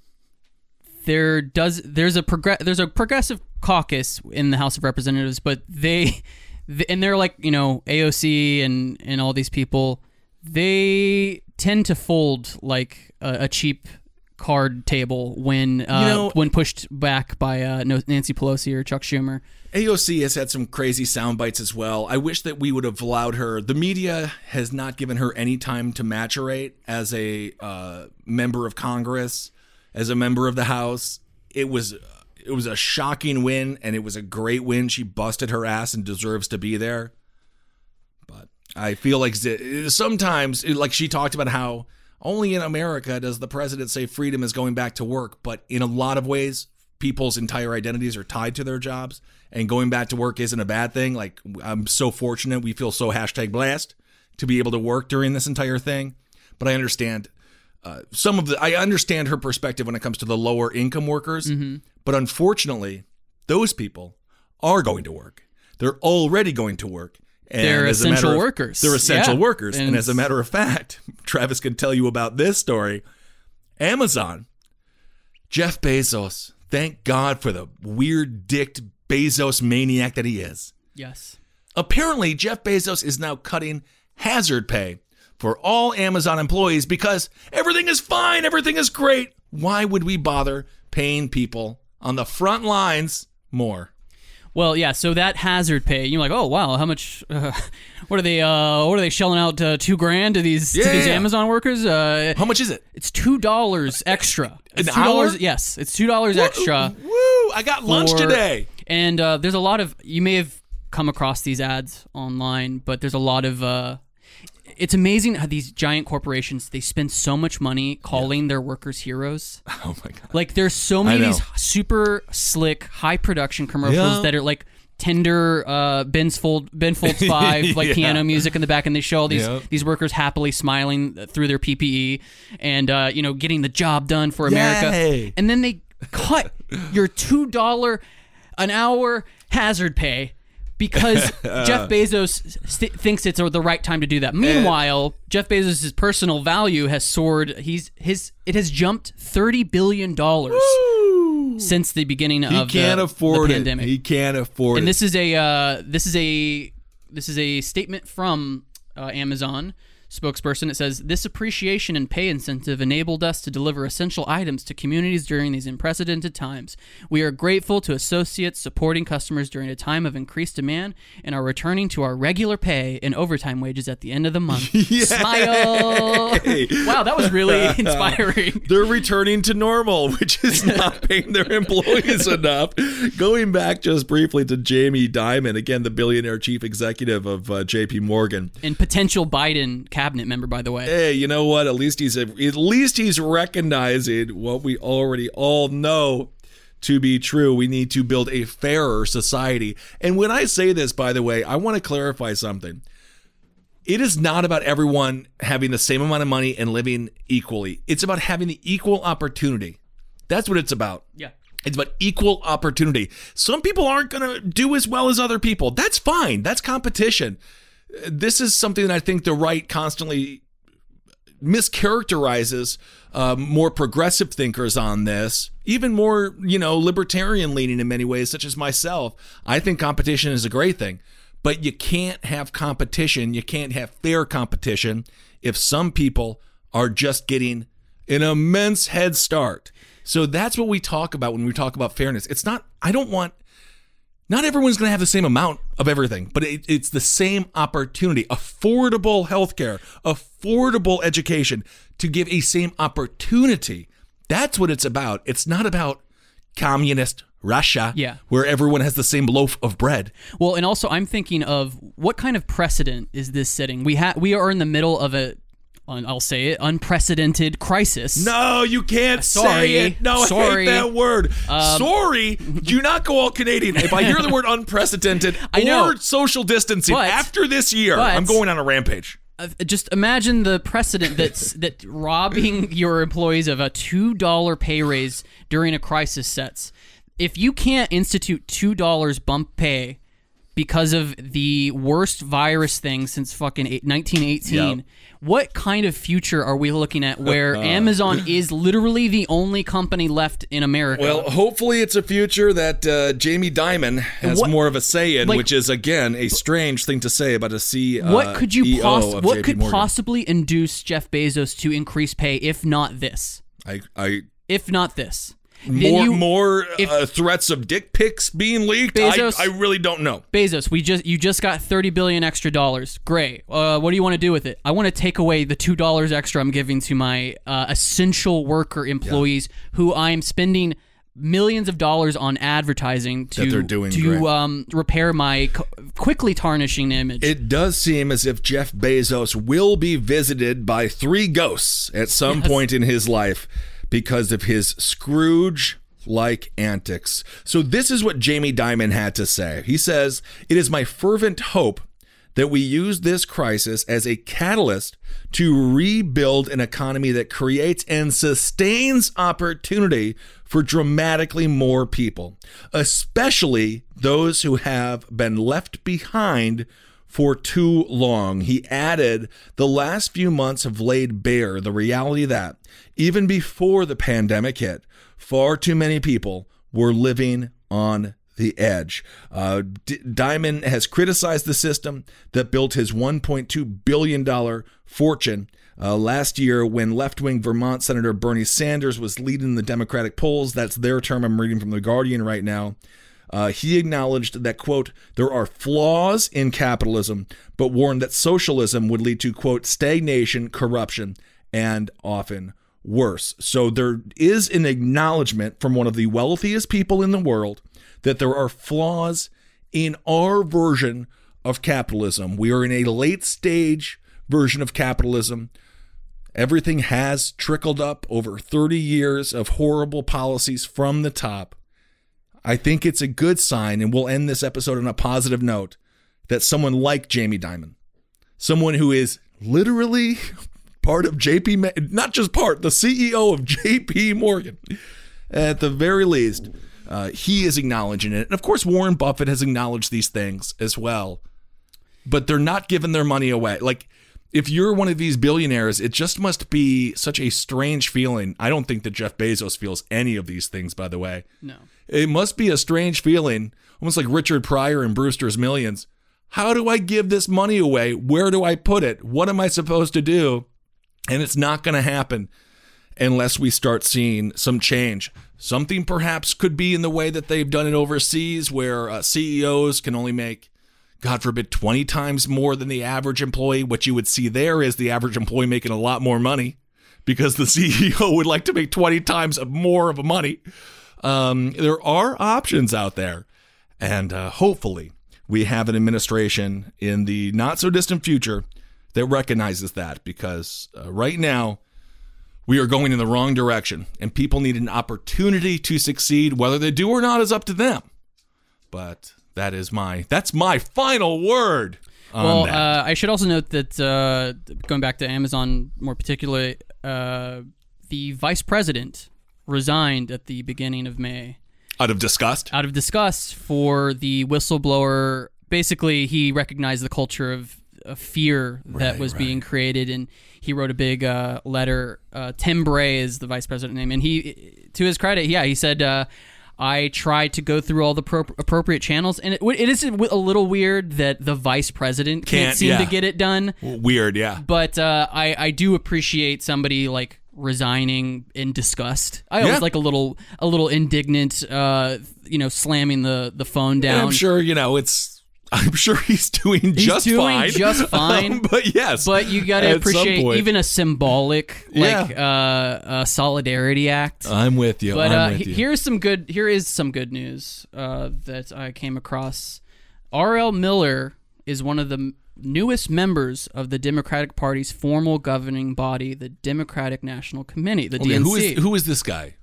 there does there's a progress there's a progressive caucus in the House of Representatives, but they <laughs> th- and they're like you know AOC and and all these people they tend to fold like a, a cheap card table when uh, You know- when pushed back by uh, Nancy Pelosi or Chuck Schumer. AOC has had some crazy sound bites as well. I wish that we would have allowed her. The media has not given her any time to maturate as a uh, member of Congress, as a member of the House. It was it was a shocking win, and it was a great win. She busted her ass and deserves to be there. But I feel like sometimes, like she talked about how only in America does the president say freedom is going back to work, but in a lot of ways, people's entire identities are tied to their jobs, and going back to work isn't a bad thing. Like I'm so fortunate, we feel so hashtag blessed to be able to work during this entire thing. But I understand uh, some of the I understand her perspective when it comes to the lower income workers, but unfortunately, those people are going to work. They're already going to work. And They're as a essential of- workers. They're essential Yeah. workers. And, And- as a matter of fact, <laughs> Travis can tell you about this story. Amazon, Jeff Bezos, thank God for the weird dicked Bezos maniac that he is. Yes. Apparently, Jeff Bezos is now cutting hazard pay for all Amazon employees because everything is fine, everything is great. Why would we bother paying people on the front lines more? Well, yeah. So that hazard pay, you're like, oh wow, how much? <laughs> Uh, what are they? Uh, what are they shelling out? Uh, two grand to these to these Yeah. Amazon workers? Uh, how much is it? It's two dollars extra. It's An $2 hour? Yes, it's two dollars extra. Woo! I got lunch for- today. And uh, there's a lot of you may have come across these ads online, but there's a lot of. It's amazing how these giant corporations they spend so much money calling their workers heroes. <laughs> Oh my god! Like there's so many of these super slick, high production commercials Yeah. that are like tender uh Ben's fold Ben Folds <laughs> five like Yeah. piano music in the back and they show all these Yep. these workers happily smiling through their PPE and uh you know getting the job done for America Yay. and then they cut your two dollar an hour hazard pay because <laughs> Jeff Bezos st- thinks it's the right time to do that. Meanwhile, Jeff Bezos' personal value has soared. He's his it has jumped thirty billion dollars since the beginning He of can't the, afford the it. pandemic. He can't afford and it. And this is a uh, this is a this is a statement from uh, Amazon spokesperson. It says this appreciation and pay incentive enabled us to deliver essential items to communities during these unprecedented times. We are grateful to associates supporting customers during a time of increased demand and are returning to our regular pay and overtime wages at the end of the month. <laughs> Smile! wow, that was really <laughs> inspiring. <laughs> They're returning to normal, which is not paying their employees enough. Going back just briefly to Jamie Dimon, again, the billionaire chief executive of uh, JP Morgan. And potential Biden cabinet member, by the way. Hey, you know what? At least he's at least he's recognizing what we already all know to be true. We need to build a fairer society. And when I say this, by the way, I want to clarify something. It is not about everyone having the same amount of money and living equally. It's about having the equal opportunity. That's what it's about. Yeah. It's about equal opportunity. Some people aren't going to do as well as other people. That's fine. That's competition. This is something that I think the right constantly mischaracterizes uh, more progressive thinkers on this, even more, you know, libertarian leaning in many ways, such as myself. I think competition is a great thing, but you can't have competition. You can't have fair competition if some people are just getting an immense head start. So that's what we talk about when we talk about fairness. It's not, I don't want, not everyone's going to have the same amount of everything, but it, it's the same opportunity. Affordable healthcare, affordable education to give a same opportunity. That's what it's about. It's not about communist Russia, Yeah. where everyone has the same loaf of bread. Well, and also I'm thinking of what kind of precedent is this setting? We have we are in the middle of a I'll say it unprecedented crisis. No, you can't Sorry. say it. No, Sorry. I hate that word. Um, Sorry. Do not go all Canadian. If I hear the word unprecedented <laughs> I know. or social distancing But- after this year, but- I'm going on a rampage. Uh, just imagine the precedent that's <laughs> that robbing your employees of a two dollar pay raise during a crisis sets. If you can't institute two dollars bump pay because of the worst virus thing since fucking 1918, Yep. what kind of future are we looking at where <laughs> Amazon is literally the only company left in America? Well, hopefully it's a future that uh, Jamie Dimon has What- more of a say in, like- which is again a strange thing to say about a C. what uh, could you poss- what JP could Morgan. possibly induce Jeff Bezos to increase pay if not this? I, I If not this. More you- more if- uh, threats of dick pics being leaked. Bezos- I, I really don't know. Bezos, we just you just got thirty billion extra dollars. Great. Uh, what do you want to do with it? I want to take away the two dollars extra I'm giving to my uh, essential worker employees, who I'm spending millions of dollars on advertising to That they're doing to um, repair my co- quickly tarnishing image. It does seem as if Jeff Bezos will be visited by three ghosts at some Yes. point in his life because of his Scrooge like antics. So, this is what Jamie Dimon had to say. He says, It is my fervent hope that we use this crisis as a catalyst to rebuild an economy that creates and sustains opportunity for dramatically more people, especially those who have been left behind for too long. He added, the last few months have laid bare the reality that even before the pandemic hit, far too many people were living on the edge. Uh, D- Dimon has criticized the system that built his $1.2 billion fortune. Uh, last year, when left wing Vermont Senator Bernie Sanders was leading the Democratic polls, that's their term. I'm reading from The Guardian right now. Uh, he acknowledged that, quote, there are flaws in capitalism, but warned that socialism would lead to, quote, stagnation, corruption, and often worse. So there is an acknowledgement from one of the wealthiest people in the world that there are flaws in our version of capitalism. We are in a late stage version of capitalism. Everything has trickled up over 30 years of horrible policies from the top. I think it's a good sign, and we'll end this episode on a positive note that someone like Jamie Dimon, someone who is literally <laughs> part of JP, not just part, the CEO of JP Morgan, at the very least, uh, he is acknowledging it. And of course, Warren Buffett has acknowledged these things as well, but they're not giving their money away. Like, if you're one of these billionaires, it just must be such a strange feeling. I don't think that Jeff Bezos feels any of these things, by the way. No. It must be a strange feeling, almost like Richard Pryor and Brewster's Millions. How do I give this money away? Where do I put it? What am I supposed to do? And it's not going to happen unless we start seeing some change. Something perhaps could be in the way that they've done it overseas, where uh, CEOs can only make, God forbid, 20 times more than the average employee. What you would see there is the average employee making a lot more money because the <laughs> CEO would like to make 20 times more of money. Um, there are options out there. And uh, hopefully, we have an administration in the not so distant future that recognizes that because uh, right now, we are going in the wrong direction and people need an opportunity to succeed whether they do or not is up to them but that is my that's my final word on well, uh, I should also note that uh, going back to Amazon more particularly, uh, the vice president resigned at the beginning of May out of disgust. out of disgust for the whistleblower. Basically, he recognized the culture of, of fear that Right, was being created, and he wrote a big uh, letter. Uh, Tim Bray is the vice president name, and he, to his credit, yeah, he said. Uh, I tried to go through all the pro- appropriate channels, and it, it is a little weird that the vice president can't, Can't- seem yeah. to get it done. weird yeah But uh, I I do appreciate somebody like resigning in disgust. I Yeah. always like a little a little indignant, uh, you know, slamming the the phone down. And i'm sure you know it's i'm sure he's doing He's just doing fine just <laughs> fine. but yes But you got to appreciate even a symbolic like uh, uh, solidarity act. i'm with you But I'm uh, with you. here's some good. Here is some good news uh, that I came across. R.L. Miller is one of the newest members of the Democratic Party's formal governing body, the Democratic National Committee, the okay, DNC. who is who is this guy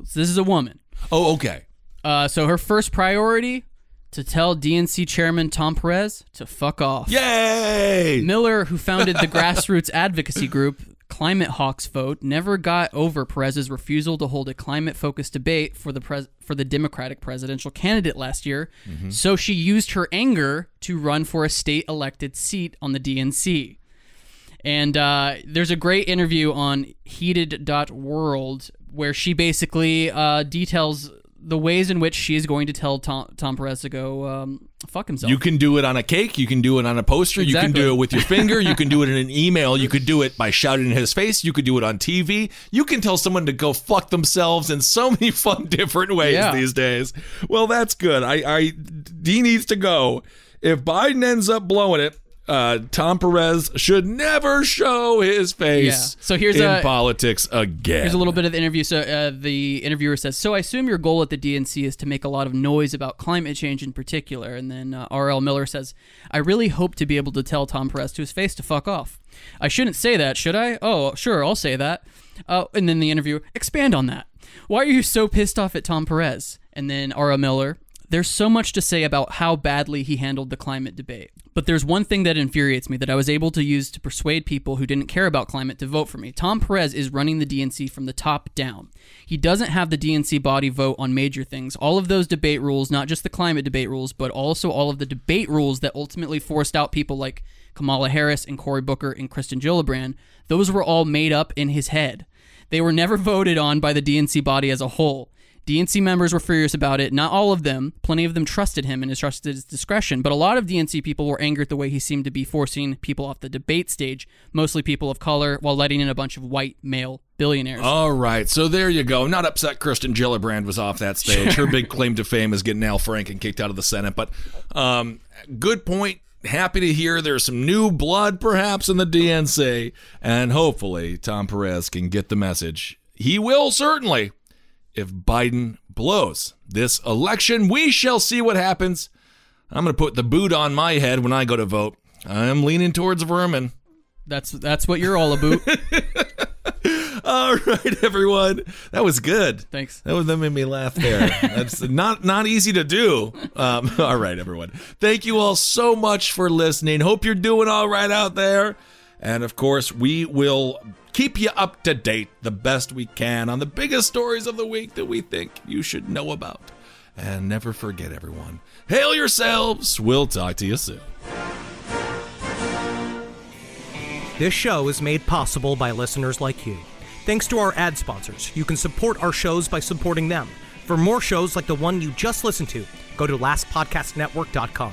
this is a woman. oh okay Uh, so her first priority to tell DNC chairman Tom Perez to fuck off. yay Miller, who founded the <laughs> grassroots advocacy group Climate Hawks Vote, never got over Perez's refusal to hold a climate-focused debate for the pres- for the Democratic presidential candidate last year. So she used her anger to run for a state-elected seat on the DNC. And uh, there's a great interview on heated.world where she basically uh, details the ways in which she is going to tell Tom, Tom Perez to go um, fuck himself. You can do it on a cake. You can do it on a poster. You can do it with your finger. You can do it in an email. You could do it by shouting in his face. You could do it on TV. You can tell someone to go fuck themselves in so many <laughs> fun different ways Yeah. these days. Well, that's good. I, I, he needs to go. If Biden ends up blowing it, uh, Tom Perez should never show his face Yeah. So here's in a- politics again. Here's a little bit of the interview. So uh, the interviewer says, "So I assume your goal at the DNC is to make a lot of noise about climate change in particular." And then uh, R.L. Miller says, "I really hope to be able to tell Tom Perez to his face to fuck off." I shouldn't say that, should I? Oh, sure, I'll say that. Uh, and then the interviewer, expand on that. Why are you so pissed off at Tom Perez? And then R.L. Miller, there's so much to say about how badly he handled the climate debate. But there's one thing that infuriates me that I was able to use to persuade people who didn't care about climate to vote for me. Tom Perez is running the DNC from the top down. He doesn't have the DNC body vote on major things. All of those debate rules, not just the climate debate rules, but also all of the debate rules that ultimately forced out people like Kamala Harris and Cory Booker and Kirsten Gillibrand, those were all made up in his head. They were never voted on by the DNC body as a whole. DNC members were furious about it. Not all of them. Plenty of them trusted him and his trusted his discretion. But a lot of DNC people were at the way he seemed to be forcing people off the debate stage, mostly people of color, while letting in a bunch of white male billionaires. All right, so there you go. Not upset Kirsten Gillibrand was off that stage. <laughs> Her big claim to fame is getting Al Franken kicked out of the Senate. But um, good point. Happy to hear there's some new blood perhaps in the DNC. And hopefully Tom Perez can get the message. He will certainly if Biden blows this election. We shall see what happens. I'm going to put the boot on my head when I go to vote. I'm leaning towards Vermin. That's that's what you're all about. <laughs> All right, everyone. That was good. Thanks. That was that made me laugh there. <laughs> That's not not easy to do. Um, <laughs> all right, everyone. Thank you all so much for listening. Hope you're doing all right out there. And of course, we will keep you up to date the best we can on the biggest stories of the week that we think you should know about. And never forget, everyone, hail yourselves. We'll talk to you soon. This show is made possible by listeners like you. Thanks to our ad sponsors, you can support our shows by supporting them. For more shows like the one you just listened to, go to lastpodcastnetwork.com.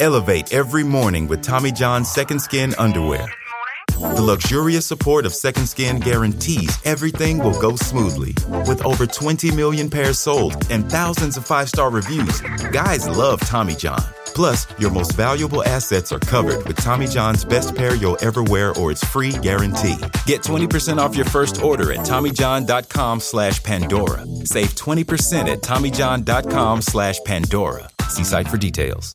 Elevate every morning with Tommy John's Second Skin Underwear. The luxurious support of Second Skin guarantees everything will go smoothly. With over 20 million pairs sold and thousands of five star reviews, guys love Tommy John. Plus, your most valuable assets are covered with Tommy John's best pair you'll ever wear or its free guarantee. Get 20% off your first order at TommyJohn.com slash Pandora. Save 20% at TommyJohn.com slash Pandora. See site for details.